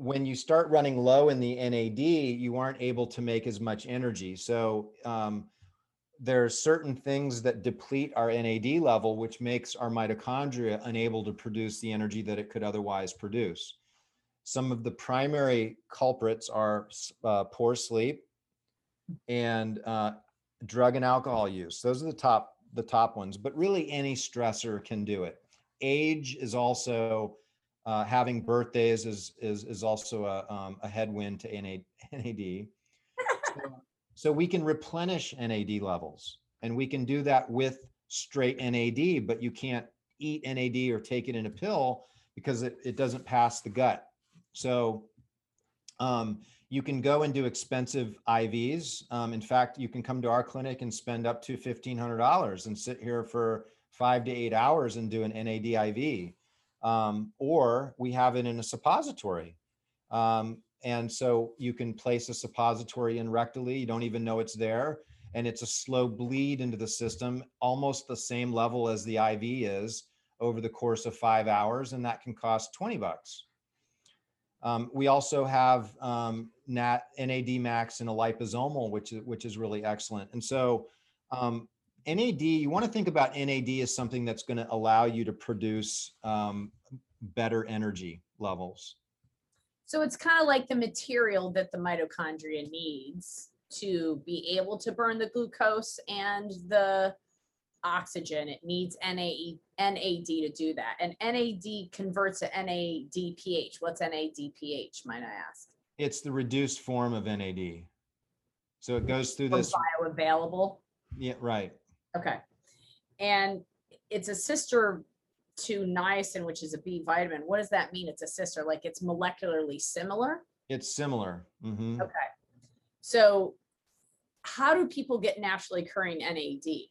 when you start running low in the NAD, you aren't able to make as much energy. So um, there are certain things that deplete our NAD level, which makes our mitochondria unable to produce the energy that it could otherwise produce. Some of the primary culprits are uh, poor sleep and uh, drug and alcohol use. Those are the top the top ones, but really any stressor can do it. Age is also Uh, having birthdays is is is also a um, a headwind to NA, NAD. So, so we can replenish NAD levels, and we can do that with straight NAD, but you can't eat NAD or take it in a pill because it, it doesn't pass the gut. So um, you can go and do expensive IVs. Um, in fact, you can come to our clinic and spend up to $1,500 and sit here for five to eight hours and do an NAD IV. Um, or we have it in a suppository. Um, and so you can place a suppository in rectally. You don't even know it's there. And it's a slow bleed into the system, almost the same level as the IV is over the course of five hours. And that can cost 20 bucks. Um, we also have um, NAT, NAD max and a liposomal, which is, which is really excellent. And so um, NAD, you want to think about NAD as something that's going to allow you to produce um, better energy levels.
So it's kind of like the material that the mitochondria needs to be able to burn the glucose and the oxygen. It needs NAE, NAD to do that. And NAD converts to NADPH. What's NADPH, might I ask?
It's the reduced form of NAD. So it goes through this.
bioavailable.
Yeah, right.
Okay. And it's a sister to niacin, which is a B vitamin. What does that mean? It's a sister, like it's molecularly similar?
It's similar. Mhm.
Okay. So how do people get naturally occurring NAD?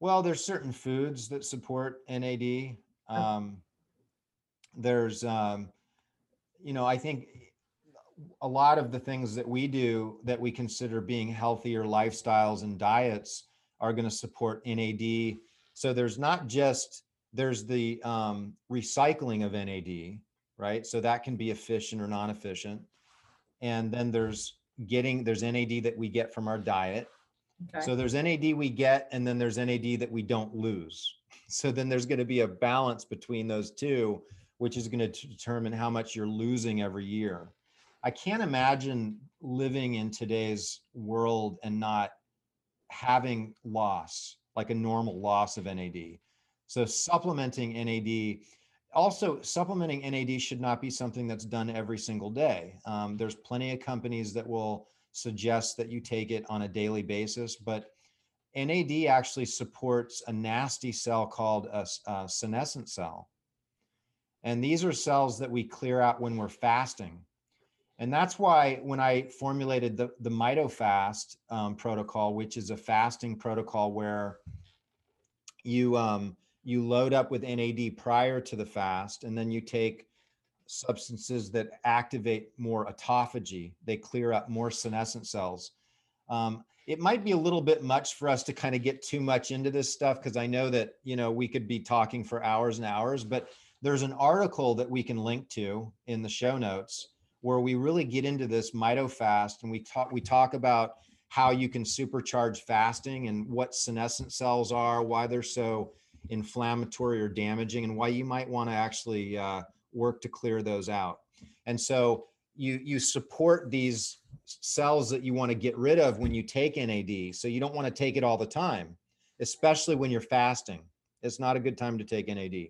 Well, there's certain foods that support NAD. Um, there's, um, you know, I think a lot of the things that we do that we consider being healthier lifestyles and diets are going to support NAD. So there's not just there's the um, recycling of NAD, right? So that can be efficient or non-efficient, and then there's getting there's NAD that we get from our diet.
Okay.
So there's NAD we get, and then there's NAD that we don't lose. So then there's going to be a balance between those two, which is going to determine how much you're losing every year. I can't imagine living in today's world and not having loss, like a normal loss of NAD. So supplementing NAD, also supplementing NAD should not be something that's done every single day. Um, there's plenty of companies that will suggest that you take it on a daily basis, but NAD actually supports a nasty cell called a senescent cell. And these are cells that we clear out when we're fasting. And that's why when I formulated the, the MitoFast um, protocol, which is a fasting protocol where you um, you load up with NAD prior to the fast, and then you take substances that activate more autophagy. They clear up more senescent cells. Um, it might be a little bit much for us to kind of get too much into this stuff because I know that you know we could be talking for hours and hours. But there's an article that we can link to in the show notes where we really get into this mitofast and we talk we talk about how you can supercharge fasting and what senescent cells are, why they're so inflammatory or damaging, and why you might want to actually uh, work to clear those out. And so you you support these cells that you want to get rid of when you take NAD. So you don't want to take it all the time, especially when you're fasting. It's not a good time to take NAD.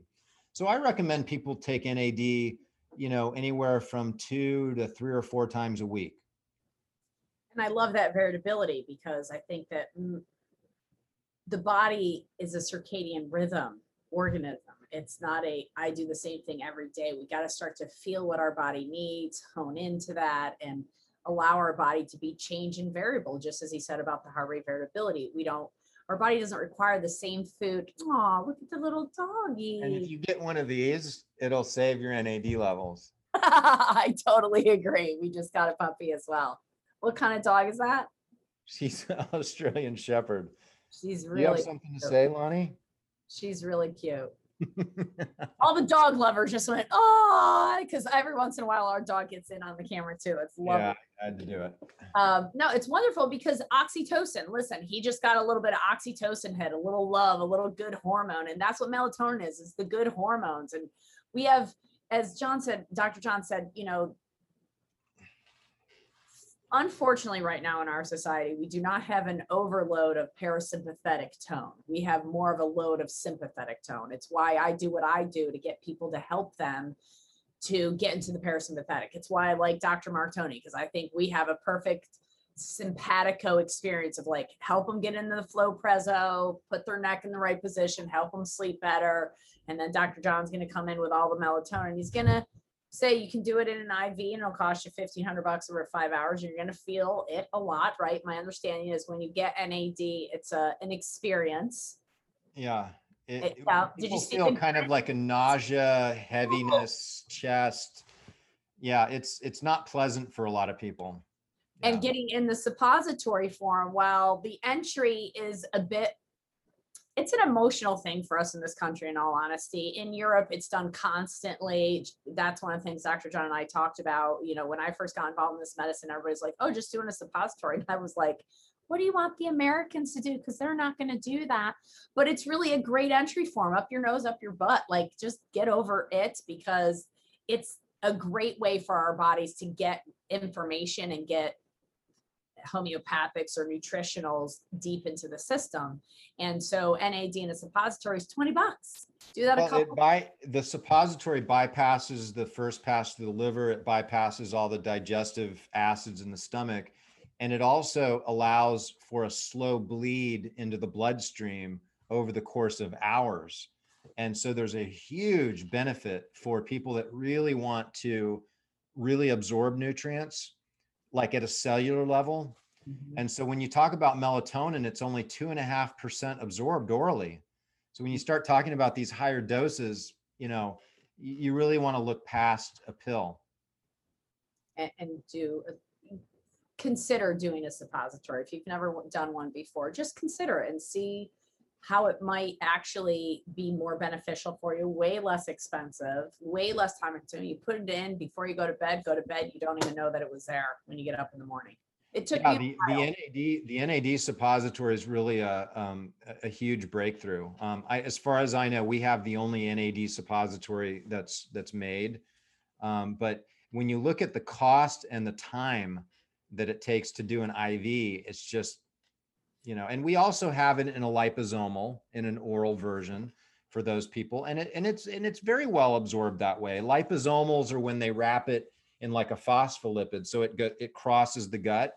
So I recommend people take NAD, you know, anywhere from two to three or four times a week.
And I love that variability because I think that the body is a circadian rhythm organism. It's not a, I do the same thing every day. We got to start to feel what our body needs, hone into that, and allow our body to be change and variable, just as he said about the heart rate variability. We don't, our body doesn't require the same food. Oh, look at the little doggy.
And if you get one of these, it'll save your NAD levels.
I totally agree. We just got a puppy as well. What kind of dog is that?
She's an Australian Shepherd.
She's
Do you have
really,
something to say, Lonnie?
she's really cute. All the dog lovers just went, oh, because every once in a while our dog gets in on the camera too. It's lovely.
yeah, I had to do it.
Um, no, it's wonderful because oxytocin, listen, he just got a little bit of oxytocin hit, a little love, a little good hormone. And that's what melatonin is, is the good hormones. And we have, as John said, Dr. John said, you know, unfortunately, right now in our society, we do not have an overload of parasympathetic tone. We have more of a load of sympathetic tone. It's why I do what I do to get people to help them to get into the parasympathetic. It's why I like Dr. Martone because I think we have a perfect simpatico experience of like help them get into the flow presso, put their neck in the right position, help them sleep better. And then Dr. John's going to come in with all the melatonin. He's going to say you can do it in an IV and it'll cost you fifteen hundred bucks over five hours. You're gonna feel it a lot, right? My understanding is when you get NAD, it's a an experience.
Yeah. It,
It- yeah, did you
feel kind of like a nausea, heaviness, chest. Yeah, it's it's not pleasant for a lot of people.
And getting in the suppository form, while the entry is a bit it's an emotional thing for us in this country, in all honesty. In Europe, it's done constantly. That's one of the things Dr. John and I talked about. You know, when I first got involved in this medicine, everybody's like, oh, just doing a suppository. And I was like, what do you want the Americans to do? Because they're not going to do that. But it's really a great entry form up your nose, up your butt. Like, just get over it because it's a great way for our bodies to get information and get homeopathics or nutritionals deep into the system. And so NAD in a suppository is 20 bucks. Do that a
Well, it
couple.
by, the suppository bypasses the first pass to the liver. It bypasses all the digestive acids in the stomach. And it also allows for a slow bleed into the bloodstream over the course of hours. And so there's a huge benefit for people that really want to really absorb nutrients, like at a cellular level.
Mhm.
And so when you talk about melatonin, it's only two and a half percent absorbed orally. So when you start talking about these higher doses, you know, you, you really want to look past a pill.
And, and do a- consider doing a suppository. If you've never done one before, just consider it and see how it might actually be more beneficial for you, way less expensive, way less time consuming. You put it in before you go to bed, go to bed, you don't even know that it was there when you get up in the morning. It took
Yeah, the, the NAD, the NAD suppository is really a, um, a huge breakthrough. Um, I, as far as I know, we have the only NAD suppository that's, that's made. Um, but when you look at the cost and the time that it takes to do an IV, it's just, you know, and we also have it in a liposomal, in an oral version for those people. And it, and it's, and it's very well absorbed that way. Liposomals are when they wrap it in like a phospholipid. So it go, it crosses the gut.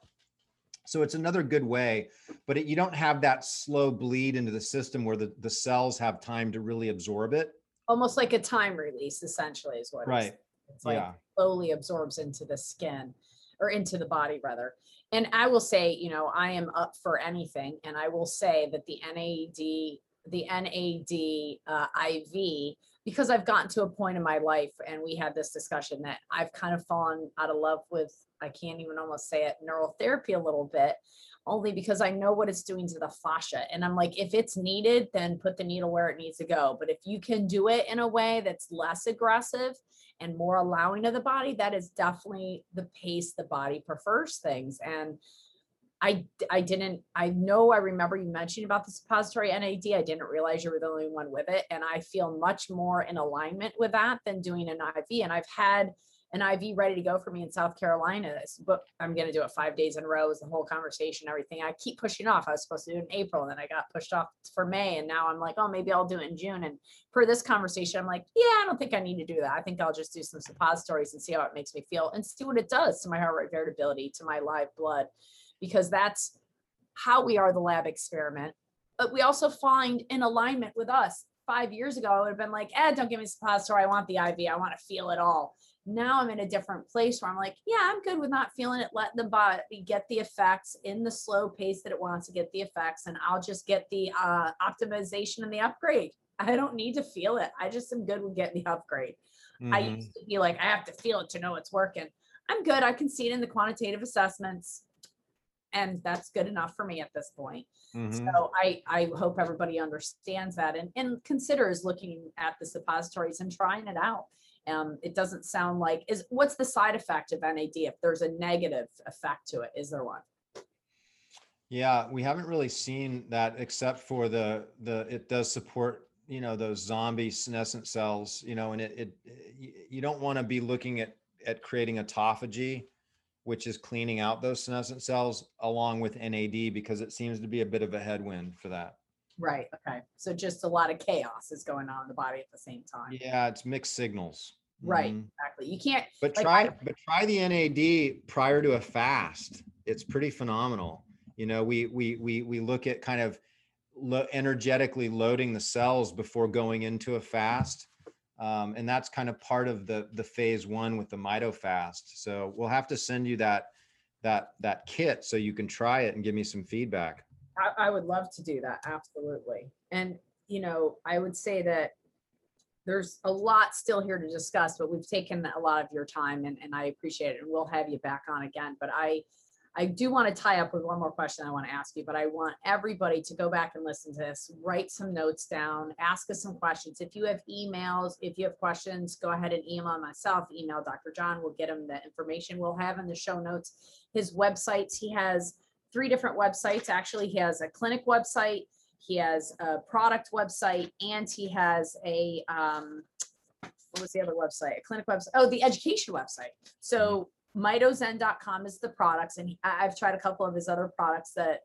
So it's another good way, but it, you don't have that slow bleed into the system where the, the cells have time to really absorb it.
almost like a time release essentially is what.
Right.
It's like
Yeah.
slowly absorbs into the skin or into the body rather. And I will say, you know, I am up for anything. And I will say that the NAD, the NAD uh, IV, because I've gotten to a point in my life and we had this discussion that I've kind of fallen out of love with, I can't even almost say it, neural therapy a little bit, only because I know what it's doing to the fascia. And I'm like, if it's needed, then put the needle where it needs to go. But if you can do it in a way that's less aggressive, and more allowing of the body, that is definitely the pace the body prefers things. And I, I didn't, I know I remember you mentioning about the suppository NAD. I didn't realize you were the only one with it. And I feel much more in alignment with that than doing an IV. And I've had an IV ready to go for me in South Carolina. But I'm going to do it five days in a row. Is the whole conversation, everything. I keep pushing off. I was supposed to do it in April, and then I got pushed off for May, and now I'm like, oh, maybe I'll do it in June. And for this conversation, I'm like, yeah, I don't think I need to do that. I think I'll just do some suppositories and see how it makes me feel, and see what it does to my heart rate variability, to my live blood, because that's how we are the lab experiment. But we also find in alignment with us. Five years ago, I would have been like, eh, don't give me suppository. I want the IV. I want to feel it all now I'm in a different place where I'm like, yeah, I'm good with not feeling it. Let the body get the effects in the slow pace that it wants to get the effects, and I'll just get the uh, optimization and the upgrade. I don't need to feel it. I just am good with getting the upgrade. I
Mhm.
used to be like, I have to feel it to know it's working. I'm good. I can see it in the quantitative assessments, and that's good enough for me at this point.
Mhm.
So I, I hope everybody understands that and, and considers looking at the suppositories and trying it out. Um, it doesn't sound like, is, what's the side effect of NAD? If there's a negative effect to it, is there one?
Yeah, we haven't really seen that except for the, the, it does support, you know, those zombie senescent cells, you know, and it, it, you don't want to be looking at, at creating autophagy which is cleaning out those senescent cells along with NAD because it seems to be a bit of a headwind for that.
Right, okay. So just a lot of chaos is going on in the body at the same time.
Yeah, it's mixed signals.
Right,
Mhm.
exactly. You can't,
But
Like,
try,
I-
but try the NAD prior to a fast. It's pretty phenomenal. You know, we we we we look at kind of lo- energetically loading the cells before going into a fast, um, and that's kind of part of the the phase one with the mito fast. So we'll have to send you that that that kit so you can try it and give me some feedback.
I, I would love to do that, absolutely. And, you know, I would say that there's a lot still here to discuss, but we've taken a lot of your time and, and I appreciate it. And we'll have you back on again. But I, I do want to tie up with one more question I want to ask you, but I want everybody to go back and listen to this, write some notes down, ask us some questions. If you have emails, if you have questions, go ahead and email myself, email Dr. John. We'll get him the information we'll have in the show notes. His websites, he has three different websites. Actually, he has a clinic website, he has a product website, and he has a, um, what was the other website? A clinic website. Oh, the education website. So mitozen.com is the products, and I've tried a couple of his other products that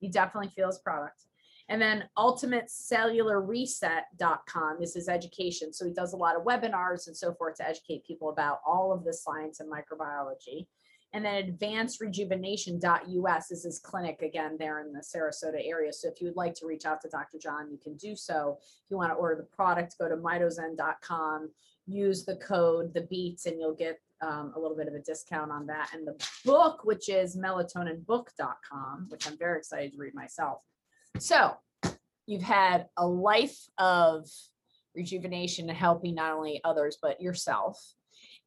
you definitely feel his product. And then ultimatecellularreset.com This is his education. So he does a lot of webinars and so forth to educate people about all of the science and microbiology. And then advancedrejuvenation.us is his clinic again there in the Sarasota area. So if you would like to reach out to Dr. John, you can do so. If you want to order the product, go to mitozen.com, use the code, the beats, and you'll get um, a little bit of a discount on that. And the book, which is melatoninbook.com, which I'm very excited to read myself. So you've had a life of rejuvenation and helping not only others, but yourself.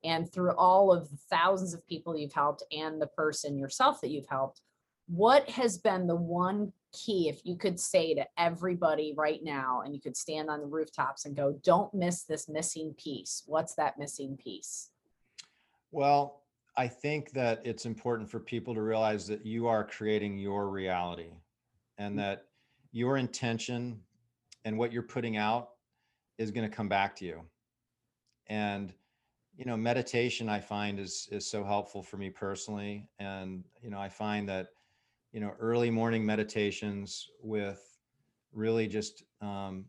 And through all of the thousands of people you've helped and the person yourself that you've helped, what has been the one key, if you could say to everybody right now, and you could stand on the rooftops and go, don't miss this missing piece? What's that missing piece?
Well, I think that it's important for people to realize that you are creating your reality and mm. that your intention and what you're putting out is going to come back to you. And you know, meditation I find is is so helpful for me personally and you know, I find that you know, early morning meditations with really just um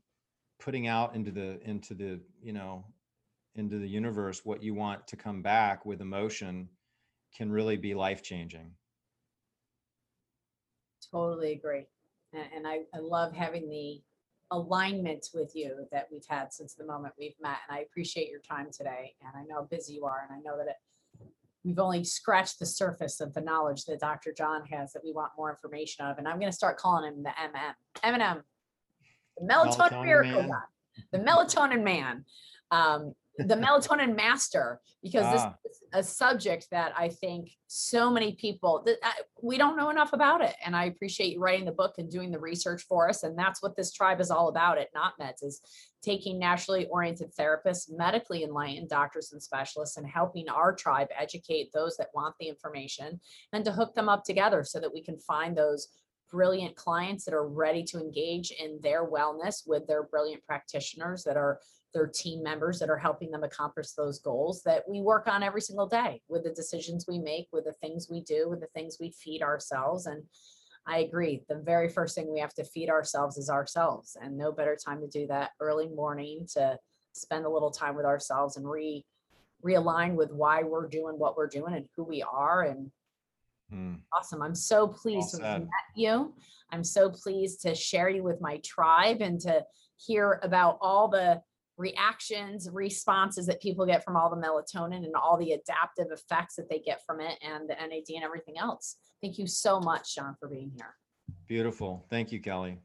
putting out into the into the, you know, into the universe what you want to come back with emotion can really be life changing.
Totally agree. And, I, I love having the alignment with you that we've had since the moment we've met. And I appreciate your time today. And I know how busy you are. And I know that it, we've only scratched the surface of the knowledge that Dr. John has that we want more information of. And I'm going to start calling him the MM. M&M, the melatonin,
Melatonin
miracle
man.
man, the melatonin man, um, the melatonin master, because this
Ah.
is a subject that I think so many people that I, we don't know enough about it. And I appreciate you writing the book and doing the research for us. And that's what this tribe is all about at Not Meds is taking naturally oriented therapists, medically enlightened doctors and specialists, and helping our tribe educate those that want the information and to hook them up together so that we can find those brilliant clients that are ready to engage in their wellness with their brilliant practitioners that are their team members that are helping them accomplish those goals that we work on every single day with the decisions we make, with the things we do, with the things we feed ourselves. And I agree. The very first thing we have to feed ourselves is ourselves. And no better time to do that early morning to spend a little time with ourselves and re realign with why we're doing what we're doing and who we are. And
Hmm.
awesome. I'm so pleased to have met you. I'm so pleased to share you with my tribe and to hear about all the reactions, responses that people get from all the melatonin and all the adaptive effects that they get from it and the NAD and everything else. Thank you so much, John, for being here.
Beautiful. Thank you, Kelly.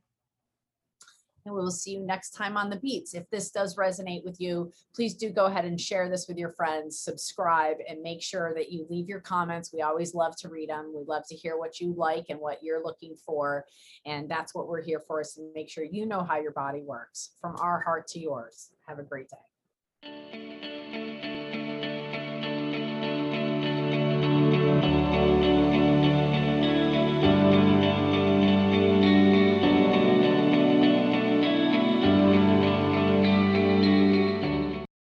And we will see you next time on the beats. If this does resonate with you, please do go ahead and share this with your friends, subscribe, and make sure that you leave your comments. We always love to read them. We love to hear what you like and what you're looking for. And that's what we're here for is to make sure you know how your body works from our heart to yours. Have a great day.